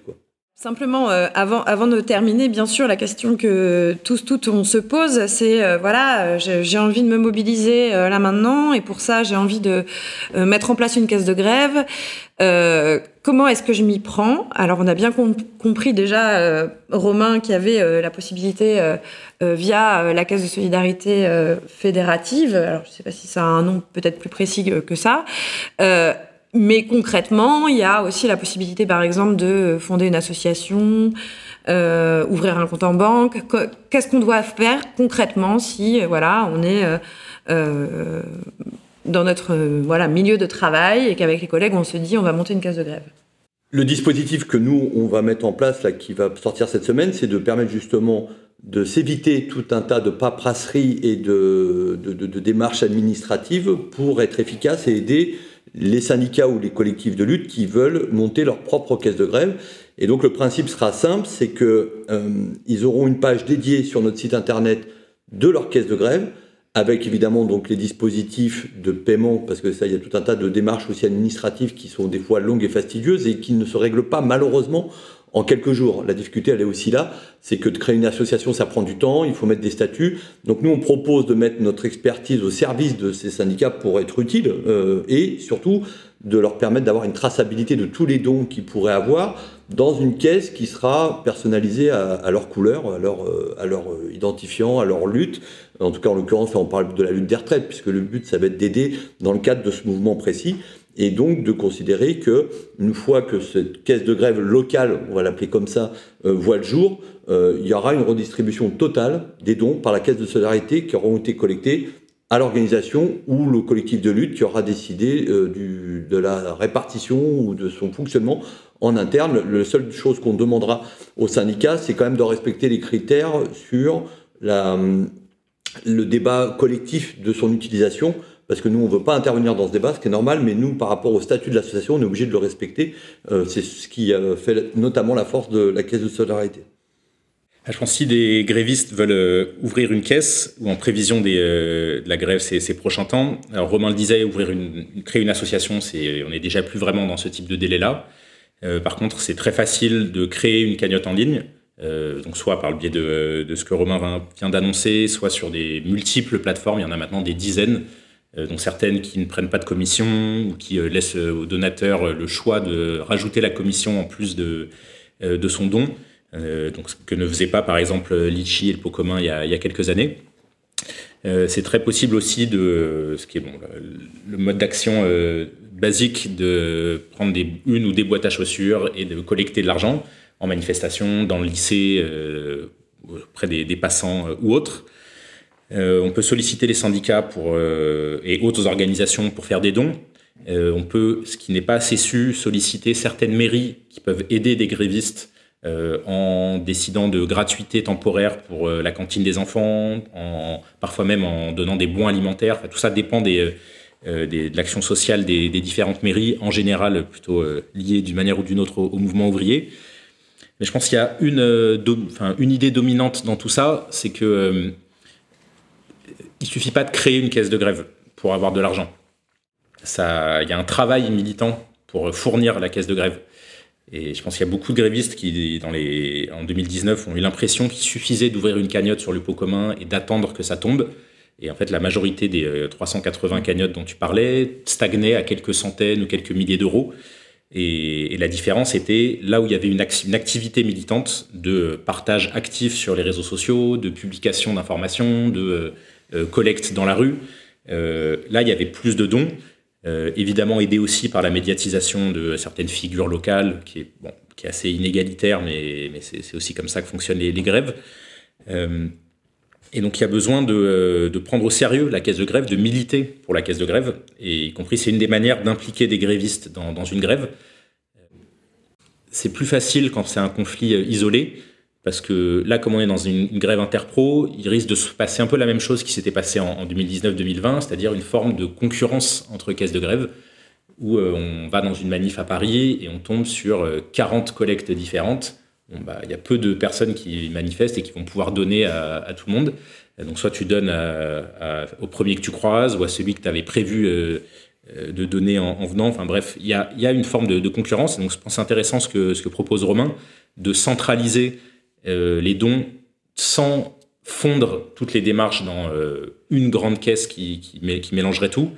[SPEAKER 2] Simplement, euh, avant, avant de terminer, bien sûr, la question que tous, toutes, on se pose, c'est, euh, voilà, j'ai envie de me mobiliser euh, là maintenant, et pour ça, j'ai envie de mettre en place une caisse de grève. Comment est-ce que je m'y prends? Alors, on a bien compris déjà, Romain, qu'il y avait la possibilité, via la caisse de solidarité fédérative, alors je ne sais pas si ça a un nom peut-être plus précis que ça, mais concrètement, il y a aussi la possibilité, par exemple, de fonder une association, euh, ouvrir un compte en banque. Qu'est-ce qu'on doit faire concrètement si, euh, voilà, on est euh, dans notre voilà milieu de travail et qu'avec les collègues, on se dit, on va monter une case de grève.
[SPEAKER 3] Le dispositif que nous, on va mettre en place, là, qui va sortir cette semaine, c'est de permettre justement de s'éviter tout un tas de paperasseries et de, démarches administratives pour être efficace et aider les syndicats ou les collectifs de lutte qui veulent monter leur propre caisse de grève. Et donc le principe sera simple, c'est qu'ils euh, auront une page dédiée sur notre site internet de leur caisse de grève, avec évidemment donc les dispositifs de paiement, parce que ça, il y a tout un tas de démarches aussi administratives qui sont des fois longues et fastidieuses et qui ne se règlent pas malheureusement en quelques jours. La difficulté, elle est aussi là, c'est que de créer une association, ça prend du temps, il faut mettre des statuts. Donc nous, on propose de mettre notre expertise au service de ces syndicats pour être utile euh, et surtout de leur permettre d'avoir une traçabilité de tous les dons qu'ils pourraient avoir dans une caisse qui sera personnalisée à, leur couleur, à leur, euh, euh, identifiant, à leur lutte. En tout cas, en l'occurrence, on parle de la lutte des retraites, puisque le but, ça va être d'aider dans le cadre de ce mouvement précis et donc de considérer que une fois que cette caisse de grève locale, on va l'appeler comme ça, euh, voit le jour, il y aura une redistribution totale des dons par la caisse de solidarité qui auront été collectés à l'organisation ou le collectif de lutte qui aura décidé du, de la répartition ou de son fonctionnement en interne. La seule chose qu'on demandera au syndicat, c'est quand même de respecter les critères sur la, le débat collectif de son utilisation, parce que nous, on ne veut pas intervenir dans ce débat, ce qui est normal, mais nous, par rapport au statut de l'association, on est obligé de le respecter. Euh, c'est ce qui fait notamment la force de la caisse de solidarité.
[SPEAKER 4] Je pense que si des grévistes veulent euh, ouvrir une caisse ou en prévision euh, de la grève ces, ces, prochains temps, alors Romain le disait, ouvrir une, créer une association, c'est, on n'est déjà plus vraiment dans ce type de délai-là. par contre, c'est très facile de créer une cagnotte en ligne. Euh, donc soit par le biais de, ce que Romain vient d'annoncer, soit sur des multiples plateformes. Il y en a maintenant des dizaines, euh, dont certaines qui ne prennent pas de commission ou qui euh, laissent aux donateurs le choix de rajouter la commission en plus de son don. Donc ce que ne faisait pas par exemple Litchi et le pot commun il y a, quelques années. c'est très possible aussi de ce qui est bon, le, mode d'action basique de prendre une ou des boîtes à chaussures et de collecter de l'argent en manifestation, dans le lycée, euh, auprès des, passants euh, ou autres. Euh, on peut solliciter les syndicats pour, et autres organisations pour faire des dons. on peut, ce qui n'est pas assez su, solliciter certaines mairies qui peuvent aider des grévistes en décidant de gratuité temporaire pour la cantine des enfants, en, parfois même en donnant des bons alimentaires. tout ça dépend des, de l'action sociale des, différentes mairies, en général plutôt liées d'une manière ou d'une autre au, mouvement ouvrier. Mais je pense qu'il y a une, euh, idée dominante dans tout ça, c'est que euh, suffit pas de créer une caisse de grève pour avoir de l'argent. Il y a un travail militant pour fournir la caisse de grève. Et je pense qu'il y a beaucoup de grévistes qui, en 2019, ont eu l'impression qu'il suffisait d'ouvrir une cagnotte sur le pot commun et d'attendre que ça tombe. Et en fait, la majorité des 380 euh, cagnottes dont tu parlais stagnaient à quelques centaines ou quelques milliers d'euros. Et, la différence était là où il y avait une, activité militante de partage actif sur les réseaux sociaux, de publication d'informations, de euh, euh, collecte dans la rue. Là, il y avait plus de dons, évidemment aidé aussi par la médiatisation de certaines figures locales, qui est, bon, qui est assez inégalitaire, mais, mais c'est aussi comme ça que fonctionnent les, grèves. Et donc il y a besoin de, prendre au sérieux la caisse de grève, de militer pour la caisse de grève, et y compris c'est une des manières d'impliquer des grévistes dans, une grève. C'est plus facile quand c'est un conflit euh, isolé, parce que là, comme on est dans une, grève interpro, il risque de se passer un peu la même chose qui s'était passé en, 2019-2020, c'est-à-dire une forme de concurrence entre caisses de grève, où euh, on va dans une manif à Paris et on tombe sur 40 euh, collectes différentes bah, il y a peu de personnes qui manifestent et qui vont pouvoir donner à, tout le monde. Donc soit tu donnes au premier que tu croises ou à celui que tu avais prévu euh, euh, de donner en, venant. Enfin bref, il y a, une forme de, concurrence. donc je pense intéressant ce que, ce que propose Romain, de centraliser les dons sans fondre toutes les démarches dans une grande caisse qui, mélangerait tout.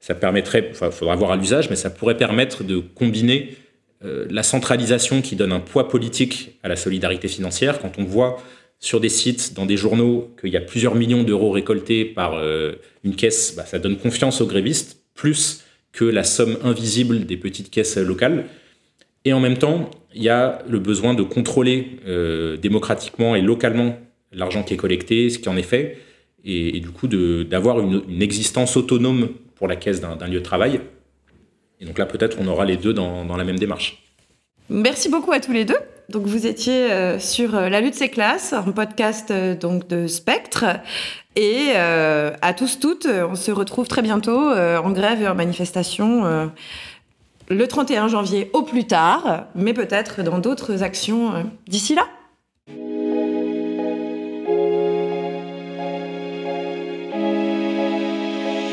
[SPEAKER 4] Ça permettrait, il faudra voir à l'usage, mais ça pourrait permettre de combiner euh, la centralisation qui donne un poids politique à la solidarité financière. Quand on voit sur des sites, dans des journaux, qu'il y a plusieurs millions d'euros récoltés par euh, une caisse, bah, ça donne confiance aux grévistes, plus que la somme invisible des petites caisses locales. Et en même temps, il y a le besoin de contrôler euh, démocratiquement et localement l'argent qui est collecté, ce qui en est fait, et, du coup d'avoir une, existence autonome pour la caisse d'un lieu de travail. Et donc là, peut-être, on aura les deux dans, la même démarche.
[SPEAKER 2] Merci beaucoup à tous les deux. Donc vous étiez euh, sur euh, La lutte c'est classes, un podcast donc de Spectre. Et à tous toutes, on se retrouve très bientôt en grève et en manifestation le 31 janvier au plus tard, mais peut-être dans d'autres actions d'ici là.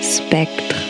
[SPEAKER 1] Spectre.